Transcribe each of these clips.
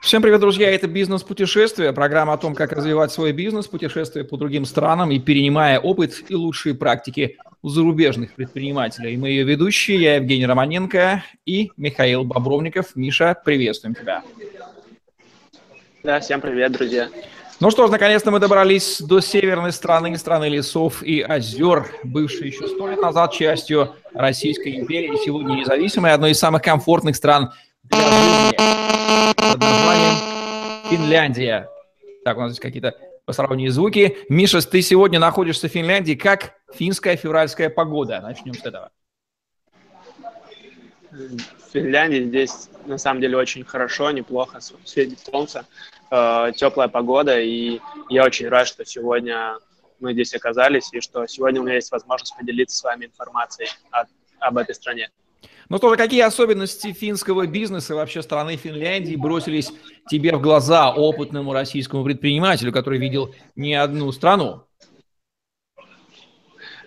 Всем привет, друзья! Это «Бизнес-путешествие», программа о том, как развивать свой бизнес, путешествуя по другим странам и перенимая опыт и лучшие практики у зарубежных предпринимателей. Мы ее ведущие, я Евгений Романенко и Михаил Бобровников. Миша, приветствуем тебя. Да, всем привет, друзья. Ну что ж, наконец-то мы добрались до северной страны, страны лесов и озер, бывшей еще сто лет назад частью Российской империи, сегодня независимой, одной из самых комфортных стран для жизни под названием Финляндия. Так, у нас здесь какие-то посторонние звуки. Миша, ты сегодня находишься в Финляндии. Как финская февральская погода? Начнем с этого. В Финляндии здесь на самом деле очень хорошо, неплохо, светит солнце, э, теплая погода, и я очень рад, что сегодня мы здесь оказались, и что сегодня у меня есть возможность поделиться с вами информацией о, об этой стране. Ну что же, какие особенности финского бизнеса вообще страны Финляндии бросились тебе в глаза опытному российскому предпринимателю, который видел не одну страну?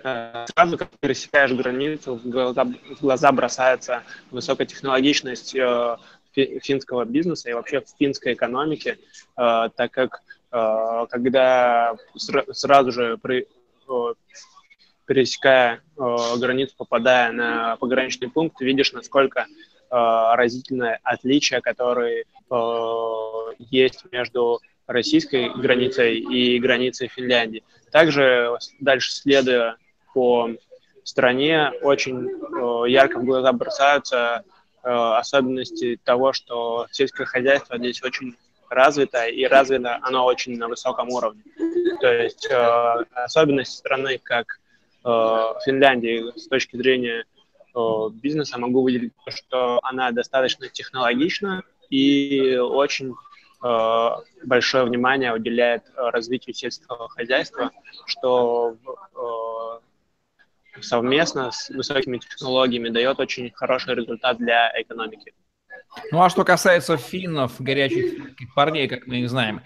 Э, сразу, как пересекаешь границу, в глаза, в глаза бросается высокотехнологичность э, финского бизнеса и вообще финской экономики, э, так как когда сразу же пересекая э, границу, попадая на пограничный пункт, видишь, насколько э, разительное отличие, которое э, есть между российской границей и границей Финляндии. Также дальше следуя по стране, очень э, ярко в глаза бросаются э, особенности того, что сельское хозяйство здесь очень развито, и развито оно очень на высоком уровне. То есть э, особенность страны как Э, Финляндии с точки зрения э, бизнеса могу выделить то, что она достаточно технологична и очень э, большое внимание уделяет развитию сельского хозяйства, что совместно с высокими технологиями дает очень хороший результат для экономики. Ну а что касается финнов, горячих парней, как мы их знаем,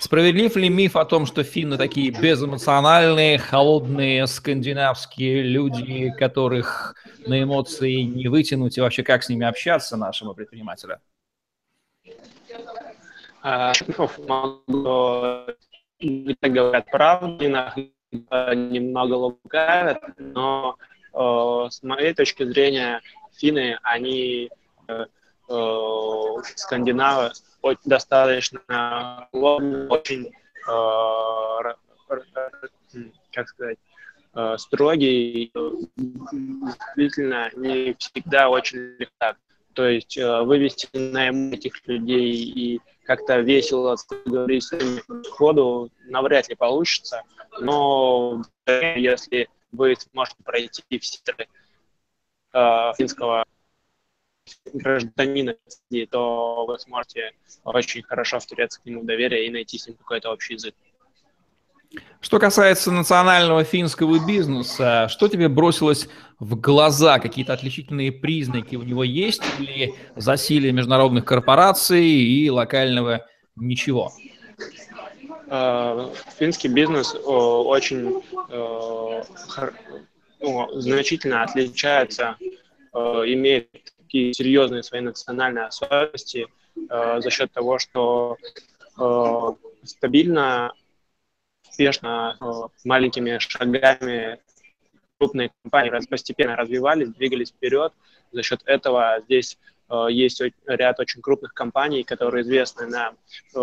справедлив ли миф о том, что финны такие безэмоциональные, холодные, скандинавские люди, которых на эмоции не вытянуть, и вообще как с ними общаться нашему предпринимателю? А, могу говорят правду, немного лукавят, но с моей точки зрения финны, они э, э, скандинавы достаточно очень, э, как сказать, э, строгий, действительно не всегда очень легко. То есть э, вывести на этих людей и как-то весело говорить с ними сходу навряд ли получится. Но если вы сможете пройти все э, финского гражданина, то вы сможете очень хорошо втереться к нему доверие и найти с ним какой-то общий язык. Что касается национального финского бизнеса, что тебе бросилось в глаза? Какие-то отличительные признаки у него есть или засилие международных корпораций и локального ничего? Э, финский бизнес очень э, ну, значительно отличается, э, имеет такие серьезные свои национальные особенности э, за счет того, что э, стабильно, успешно, э, маленькими шагами крупные компании постепенно развивались, двигались вперед. За счет этого здесь э, есть ряд очень крупных компаний, которые известны на э,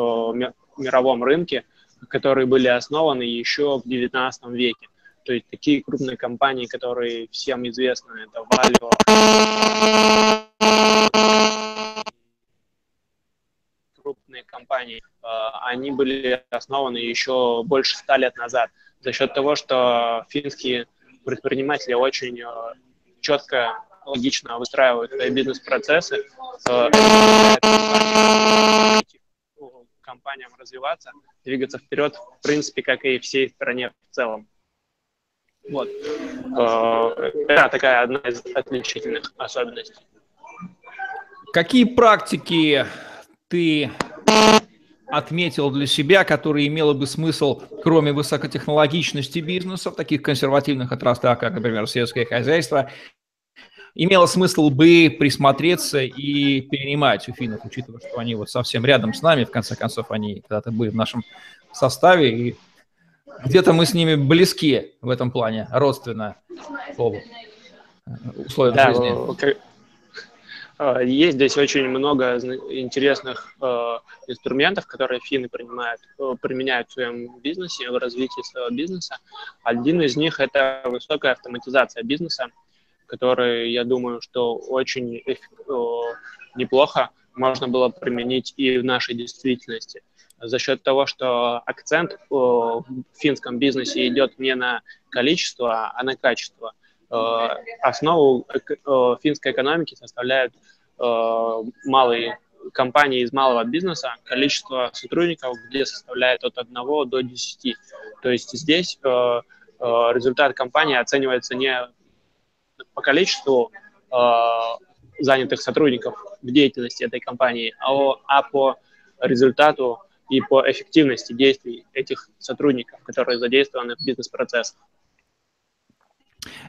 мировом рынке, которые были основаны еще в XIX веке. То есть такие крупные компании, которые всем известны, это Valio, крупные компании, э, они были основаны еще больше ста лет назад за счет того, что финские предприниматели очень э, четко, логично выстраивают свои бизнес-процессы, компаниям развиваться, двигаться вперед, в принципе, как и всей стране в целом. Вот. Э, это такая одна из отличительных особенностей. Какие практики ты отметил для себя, которые имело бы смысл, кроме высокотехнологичности бизнеса, в таких консервативных отраслях, как, например, сельское хозяйство, имело смысл бы присмотреться и перенимать у финнов, учитывая, что они вот совсем рядом с нами, в конце концов, они когда-то были в нашем составе, и где-то мы с ними близки в этом плане, родственно по условиям да, жизни. А, есть здесь очень много интересных э, инструментов, которые финны принимают, э, применяют в своем бизнесе, в развитии своего бизнеса. Один из них – это высокая автоматизация бизнеса, который, я думаю, что очень неплохо можно было применить и в нашей действительности. За счет того, что акцент в финском бизнесе идет не на количество, а на качество – основу финской экономики составляют малые компании из малого бизнеса, количество сотрудников, где составляет от 1 до 10. То есть здесь результат компании оценивается не по количеству занятых сотрудников в деятельности этой компании, а, а по результату и по эффективности действий этих сотрудников, которые задействованы в бизнес-процессах.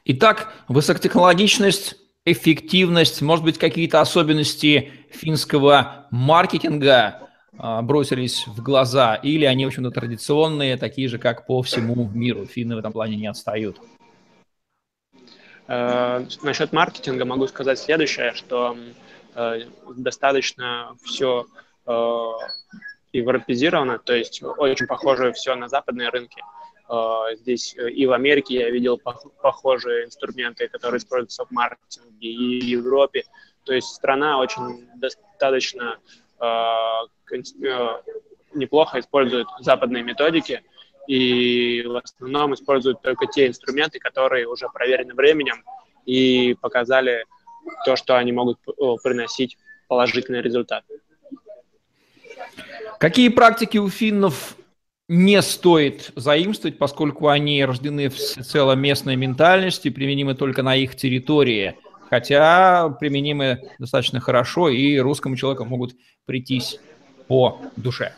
Итак, высокотехнологичность, эффективность, может быть, какие-то особенности финского маркетинга а, бросились в глаза, или они, в общем-то, традиционные, такие же, как по всему миру. Финны в этом плане не отстают. Э, насчет маркетинга могу сказать следующее, что э, достаточно все э, европезировано, то есть очень похоже все на западные рынки. Здесь и в Америке я видел похожие инструменты, которые используются в маркетинге, и в Европе. То есть страна очень достаточно неплохо использует западные методики и в основном используют только те инструменты, которые уже проверены временем и показали то, что они могут приносить положительный результат. Какие практики у финнов не стоит заимствовать, поскольку они рождены в целом местной ментальности, применимы только на их территории, хотя применимы достаточно хорошо и русскому человеку могут прийтись по душе.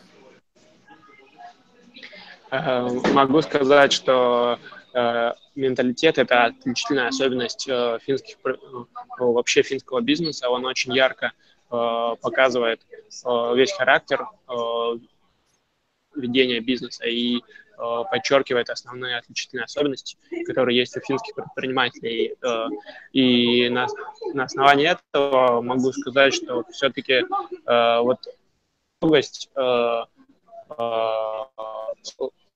Э, могу сказать, что э, менталитет – это отличительная особенность э, финских, вообще финского бизнеса. Он очень ярко показывает весь характер ведения бизнеса и подчеркивает основные отличительные особенности, которые есть у финских предпринимателей. И на, основании этого могу сказать, что все-таки вот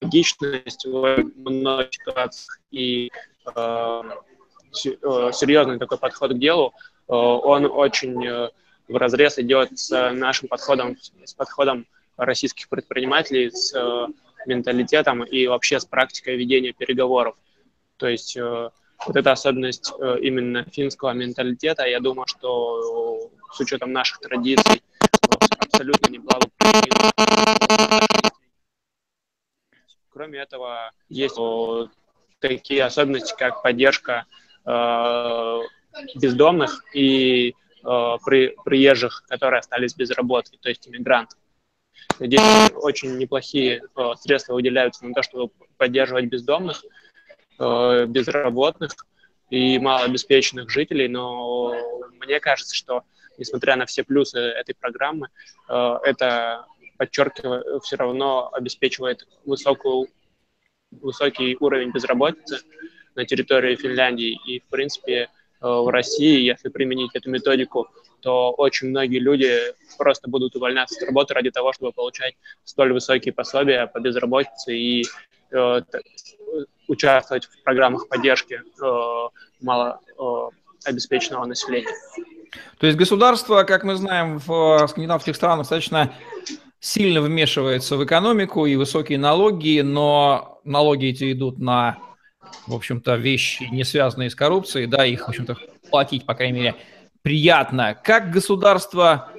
логичность в многих ситуациях и серьезный такой подход к делу, он очень в разрез идет с нашим подходом, с подходом российских предпринимателей с э, менталитетом и вообще с практикой ведения переговоров. То есть э, вот эта особенность э, именно финского менталитета, я думаю, что с учетом наших традиций абсолютно не была Кроме этого, есть такие особенности, как поддержка э, бездомных и э, при, приезжих, которые остались без работы, то есть иммигрантов. Здесь очень неплохие э, средства выделяются на то, чтобы поддерживать бездомных, э, безработных и малообеспеченных жителей, но мне кажется, что несмотря на все плюсы этой программы, э, это подчеркивает, все равно обеспечивает высокую, высокий уровень безработицы на территории Финляндии. И, в принципе, в России, если применить эту методику то очень многие люди просто будут увольняться с работы ради того, чтобы получать столь высокие пособия по безработице и э, участвовать в программах поддержки э, малообеспеченного э, населения. То есть государство, как мы знаем, в скандинавских странах достаточно сильно вмешивается в экономику и высокие налоги, но налоги эти идут на, в общем-то, вещи, не связанные с коррупцией, да, их, в общем-то, платить, по крайней мере, приятно. Как государство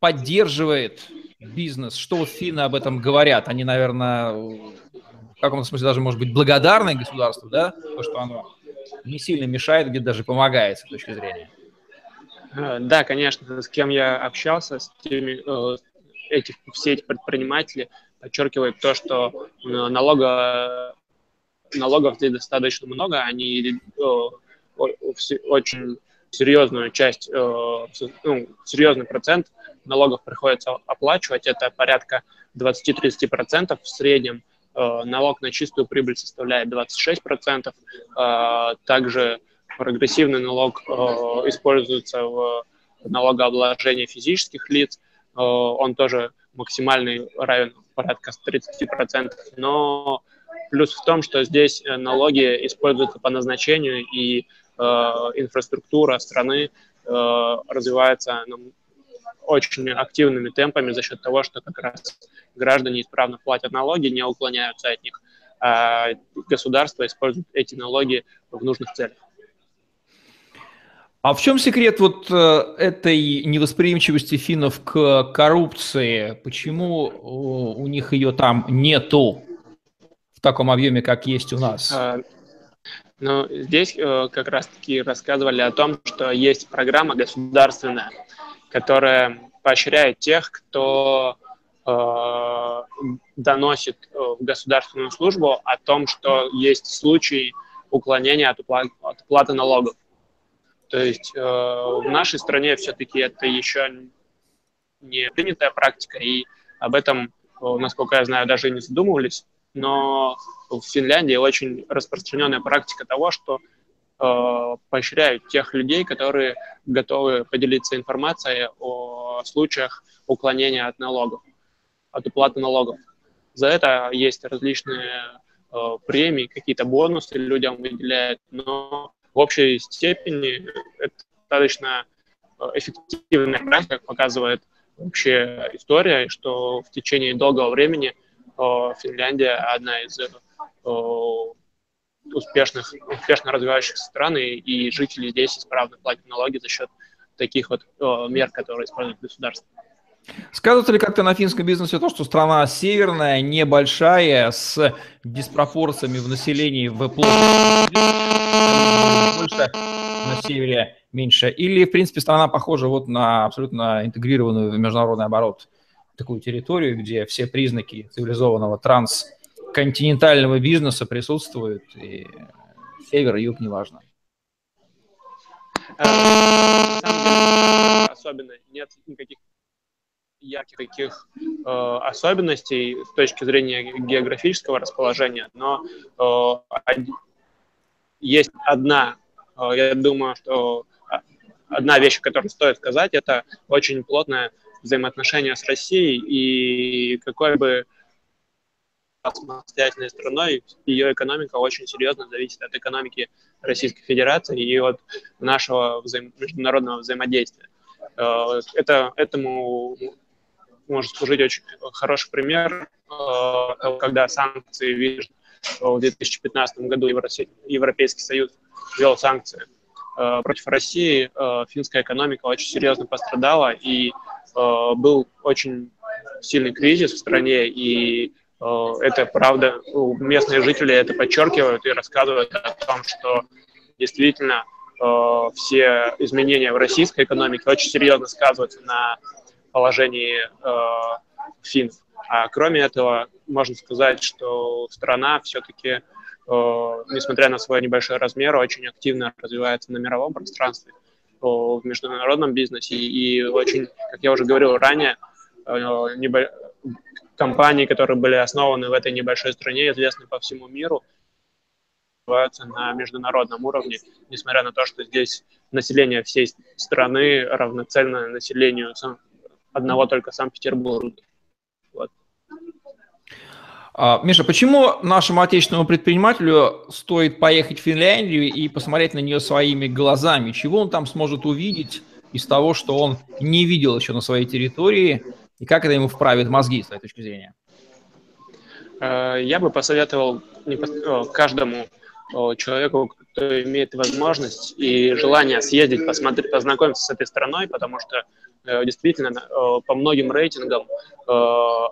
поддерживает бизнес? Что финны об этом говорят? Они, наверное, в каком-то смысле даже, может быть, благодарны государству, да? То, что оно не сильно мешает, где даже помогает с точки зрения. Э, да, конечно, с кем я общался, с теми, э, этих, все эти предприниматели подчеркивают то, что э, налога, налогов здесь достаточно много, они очень серьезную часть, ну, серьезный процент налогов приходится оплачивать. Это порядка 20-30% в среднем. Налог на чистую прибыль составляет 26%. Также прогрессивный налог используется в налогообложении физических лиц. Он тоже максимальный равен порядка 30%. Но плюс в том, что здесь э, налоги используются по назначению, и э, инфраструктура страны э, развивается ну, очень активными темпами за счет того, что как раз граждане исправно платят налоги, не уклоняются от них, а государство использует эти налоги в нужных целях. А в чем секрет вот э, этой невосприимчивости финнов к коррупции? Почему у них ее там нету в таком объеме, как есть у нас? А, ну, здесь э, как раз-таки рассказывали о том, что есть программа государственная, которая поощряет тех, кто э, доносит в государственную службу о том, что есть случаи уклонения от уплаты налогов. То есть э, в нашей стране все-таки это еще не принятая практика, и об этом, э, насколько я знаю, даже не задумывались. Но в Финляндии очень распространенная практика того, что э, поощряют тех людей, которые готовы поделиться информацией о случаях уклонения от налогов, от уплаты налогов. За это есть различные э, премии, какие-то бонусы людям выделяют, но в общей степени это достаточно э, эффективная практика, как показывает вообще история, что в течение долгого времени э, Финляндия одна из э, успешных, успешно развивающихся стран, и жители здесь исправно платят налоги за счет таких вот мер, которые использует государство. Сказывается ли как-то на финском бизнесе то, что страна северная, небольшая, с диспропорциями в населении, в площади на севере меньше? Или, в принципе, страна похожа вот на абсолютно интегрированную в международный оборот такую территорию, где все признаки цивилизованного трансконтинентального бизнеса присутствуют, и север юг неважно? Э, особенно нет никаких ярких таких э, особенностей с точки зрения географического расположения, но э, есть одна, э, я думаю, что а, одна вещь, которую стоит сказать, это очень плотное взаимоотношение с Россией, и какой бы самостоятельной страной, ее экономика очень серьезно зависит от экономики Российской Федерации и от нашего взаим... международного взаимодействия. Э, это, этому может служить очень хороший пример, э, когда санкции ввели в 2015 году Европейский Союз ввел санкции э, против России, э, финская экономика очень серьезно пострадала, и был очень сильный кризис в стране, и это правда, местные жители это подчеркивают и рассказывают о том, что действительно все изменения в российской экономике очень серьезно сказываются на положении э, финнов. А кроме этого, можно сказать, что страна все-таки, э, несмотря на свой небольшой размер, очень активно развивается на мировом пространстве, э, в международном бизнесе. И очень, как я уже говорил ранее, э, небо... компании, которые были основаны в этой небольшой стране, известны по всему миру, развиваются на международном уровне, несмотря на то, что здесь население всей страны равноценно населению одного только Санкт-Петербурга. Вот. А, Миша, почему нашему отечественному предпринимателю стоит поехать в Финляндию и посмотреть на нее своими глазами? Чего он там сможет увидеть из того, что он не видел еще на своей территории, и как это ему вправит мозги, с твоей точки зрения? Э, я бы посоветовал каждому человеку, кто имеет возможность и желание съездить, посмотреть, познакомиться с этой страной, потому что действительно э, по многим рейтингам э,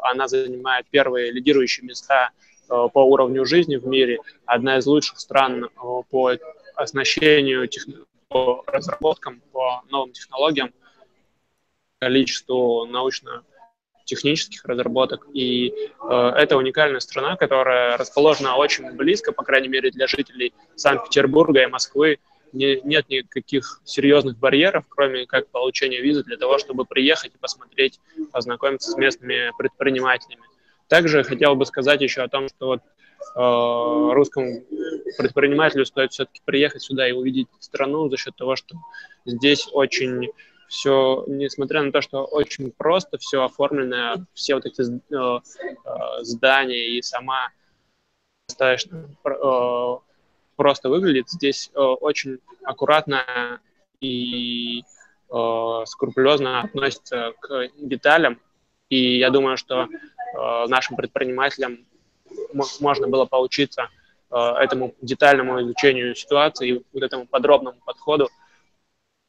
она занимает первые лидирующие места по уровню жизни в мире, одна из лучших стран по оснащению, по разработкам, по новым технологиям, количеству научно-технических разработок. И это уникальная страна, которая расположена очень близко, по крайней мере, для жителей Санкт-Петербурга и Москвы, не, нет никаких серьезных барьеров, кроме как получения визы для того, чтобы приехать и посмотреть, познакомиться с местными предпринимателями. Также хотел бы сказать еще о том, что вот э, русскому предпринимателю стоит все-таки приехать сюда и увидеть страну за счет того, что здесь очень все, несмотря на то, что очень просто все оформлено, все вот эти э, э, здания и сама достаточно э, просто выглядит, здесь э, очень аккуратно и э, скрупулезно относится к деталям, и я думаю, что э, нашим предпринимателям можно было поучиться этому детальному изучению ситуации и вот этому подробному подходу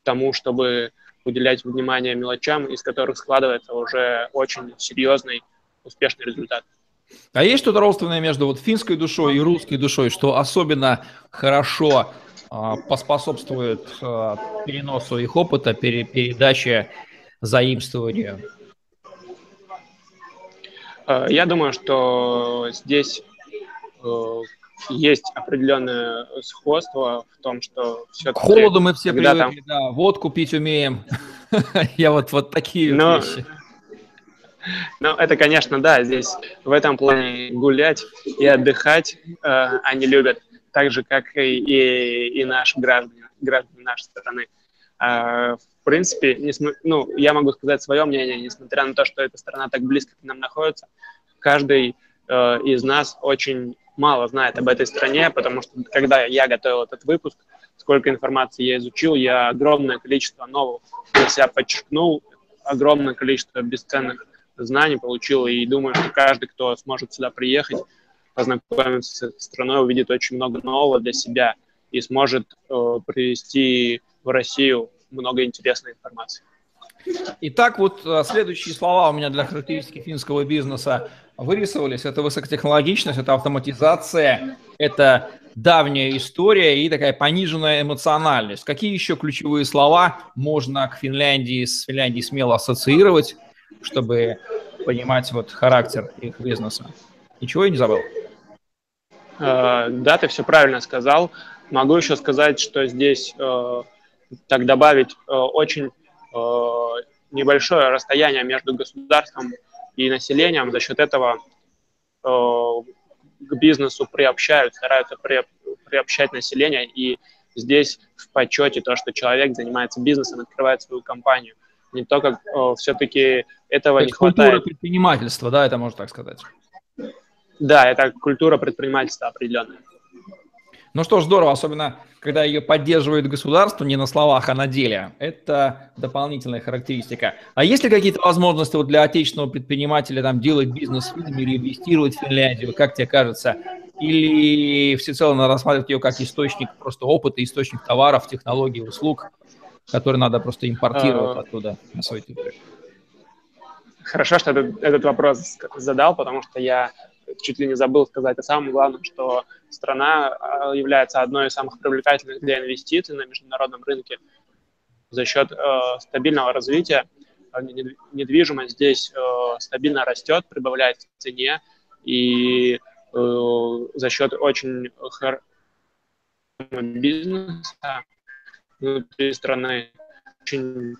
тому, чтобы уделять внимание мелочам, из которых складывается уже очень серьезный, успешный результат. А есть что-то родственное между вот финской душой и русской душой, что особенно хорошо э, поспособствует э, переносу их опыта, пере, передаче, заимствованию? Я думаю, что здесь э, есть определенное сходство в том, что все К холоду мы все привыкли, там... да, водку пить умеем. Я вот, вот такие Но... вещи. Ну, это, конечно, да, здесь в этом плане гулять и отдыхать э, они любят, так же, как и, и, и наши граждане, граждане нашей страны. Э, в принципе, не, ну, я могу сказать свое мнение, несмотря на то, что эта страна так близко к нам находится, каждый э, из нас очень мало знает об этой стране, потому что когда я готовил этот выпуск, сколько информации я изучил, я огромное количество нового для себя подчеркнул, огромное количество бесценных знаний получил, и думаю, что каждый, кто сможет сюда приехать, познакомиться с страной, увидит очень много нового для себя и сможет э, привести в Россию много интересной информации. Итак, вот э, следующие слова у меня для характеристики финского бизнеса вырисовались. Это высокотехнологичность, это автоматизация, это давняя история и такая пониженная эмоциональность. Какие еще ключевые слова можно к Финляндии, с Финляндией смело ассоциировать? Чтобы понимать вот характер их бизнеса. Ничего я не забыл? Э, да, ты все правильно сказал. Могу еще сказать, что здесь, э, так добавить, э, очень небольшое расстояние между государством и населением. За счет этого к бизнесу приобщают, стараются приобщать население. И здесь в почете то, что человек занимается бизнесом, открывает свою компанию не то, как все-таки этого то не хватает. Культура предпринимательства, да, это можно так сказать. Да, это культура предпринимательства определенная. Ну что ж, здорово, особенно когда ее поддерживает государство не на словах, а на деле. Это дополнительная характеристика. А есть ли какие-то возможности вот для отечественного предпринимателя там делать бизнес в Финляндии или инвестировать в Финляндию, как тебе кажется? Или всецело надо рассматривать ее как источник просто опыта, источник товаров, технологий, услуг? Который надо просто импортировать а... оттуда на свой территорию? Хорошо, что ты этот вопрос задал, потому что я чуть ли не забыл сказать о самом главном, что страна а, является одной из самых привлекательных для инвестиций на международном рынке за счет э, стабильного развития. Недвижимость здесь э, стабильно растет, прибавляет в цене, и э, за счет очень хорошего бизнеса внутри страны. Очень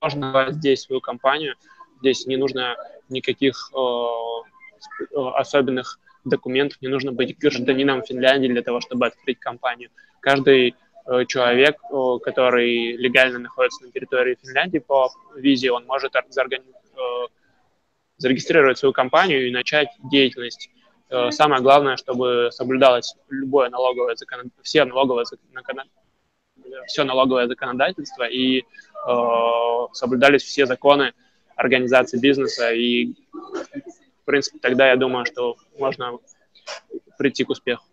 можно здесь свою компанию. Здесь не нужно никаких э, особенных документов, не нужно быть гражданином Финляндии для того, чтобы открыть компанию. Каждый э, человек, э, который легально находится на территории Финляндии по визе, он может заргани... э, зарегистрировать свою компанию и начать деятельность. Э, самое главное, чтобы соблюдалось любое налоговое законодательство, все налоговые все налоговое законодательство и э, соблюдались все законы организации бизнеса. И, в принципе, тогда я думаю, что можно прийти к успеху.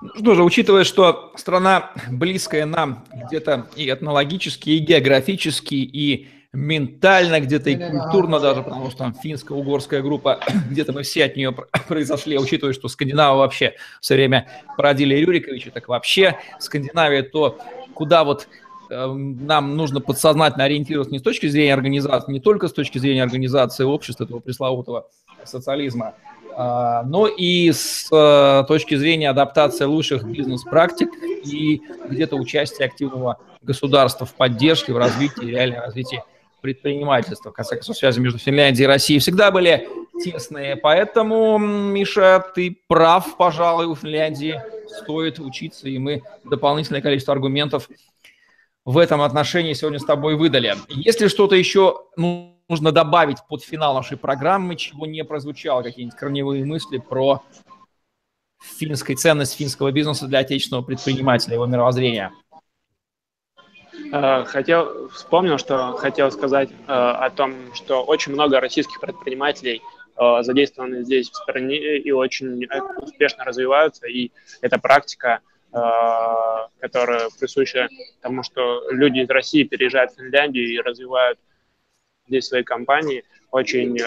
Ну что же, учитывая, что страна близкая нам где-то и этнологически, и географически, и ментально где-то, и культурно даже, потому что там финско-угорская группа, где-то мы все от нее произошли, учитывая, что скандинавы вообще все время породили Рюриковича, так вообще Скандинавия то, куда вот э, нам нужно подсознательно ориентироваться не с точки зрения организации, не только с точки зрения организации общества, этого пресловутого социализма, А, ну и с э, точки зрения адаптации лучших бизнес-практик и где-то участия активного государства в поддержке, в развитии, реальном развитии предпринимательства. В конце концов, связи между Финляндией и Россией всегда были тесные. Поэтому, Миша, ты прав, пожалуй, у Финляндии стоит учиться, и мы дополнительное количество аргументов в этом отношении сегодня с тобой выдали. Если что-то еще ну, нужно добавить под финал нашей программы, чего не прозвучало, какие-нибудь корневые мысли про финской ценность финского бизнеса для отечественного предпринимателя, его мировоззрения? Э, хотел, вспомнил, что хотел сказать э, о том, что очень много российских предпринимателей э, задействованы здесь в стране и очень успешно развиваются, и эта практика, которая присуща тому, что люди из России переезжают в Финляндию и развивают здесь свои компании, очень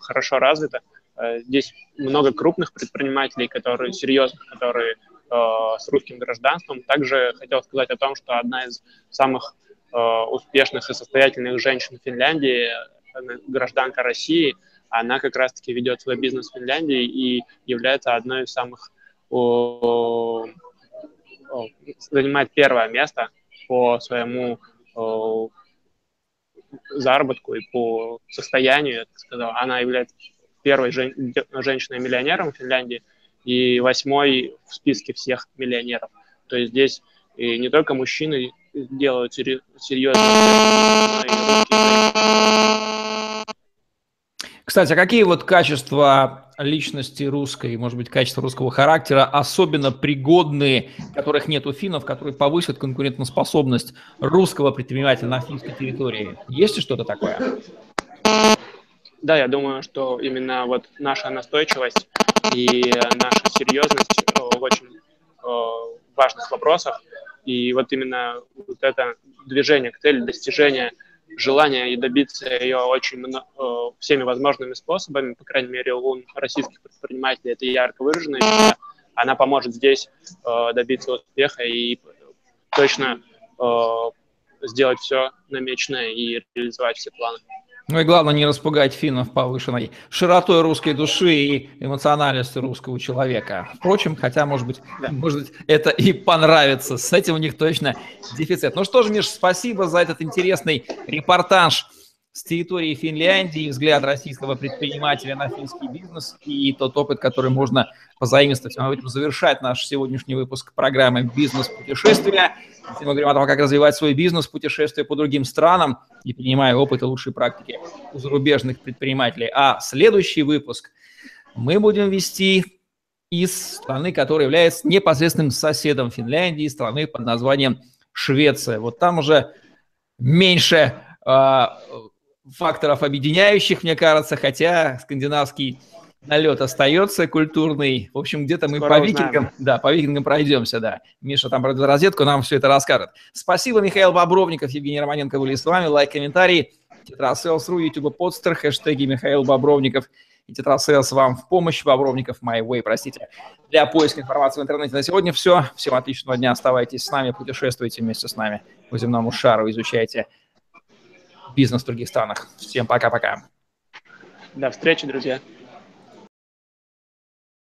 хорошо развита. Здесь много крупных предпринимателей, которые серьезных, которые с русским гражданством. Также хотел сказать о том, что одна из самых э, успешных и состоятельных женщин Финляндии, гражданка России, она как раз-таки ведет свой бизнес в Финляндии и является одной из самых занимает первое место по своему заработку и по состоянию, я так сказал. Она является первой жен- женщиной-миллионером в Финляндии – и восьмой в списке всех миллионеров. То есть здесь и не только мужчины делают серьезные Кстати, а какие вот качества личности русской, может быть, качества русского характера особенно пригодны, которых нет у финнов, которые повысят конкурентоспособность русского предпринимателя на финской территории? Есть ли что-то такое? Да, я думаю, что именно вот наша настойчивость и наша серьезность э, в очень э, важных вопросах. И вот именно вот это движение к цели, достижение желания и добиться ее очень много, э, всеми возможными способами, по крайней мере, у российских предпринимателей это ярко выражено, она поможет здесь добиться успеха и точно сделать все намеченное и реализовать все планы. Ну и главное, не распугать финнов повышенной широтой русской души и эмоциональностью русского человека. Впрочем, хотя, может быть, да. может быть, это и понравится. С этим у них точно дефицит. Ну что ж, Миш, спасибо за этот интересный репортаж с территории Финляндии, взгляд российского предпринимателя на финский бизнес и тот опыт, который можно позаимствовать. Мы будем завершать наш сегодняшний выпуск программы «Бизнес-путешествия». Мы говорим о том, как развивать свой бизнес, путешествия по другим странам и принимая опыт и лучшие практики у зарубежных предпринимателей. А следующий выпуск мы будем вести из страны, которая является непосредственным соседом Финляндии, страны под названием Швеция. Вот там уже меньше а, факторов объединяющих, мне кажется, хотя скандинавский налет остается культурный. В общем, где-то мы Скоро по узнаем. викингам, да, по викингам пройдемся, да. Миша там пройдет розетку, нам все это расскажет. Спасибо, Михаил Бобровников, Евгений Романенко были с вами. Лайк, комментарий. Тетрасселс.ру, YouTube подстер, хэштеги Михаил Бобровников и Тетрасселс вам в помощь. Бобровников My Way, простите. Для поиска информации в интернете на сегодня все. Всем отличного дня. Оставайтесь с нами, путешествуйте вместе с нами по земному шару, изучайте бизнес в других странах. Всем пока-пока. До встречи, друзья.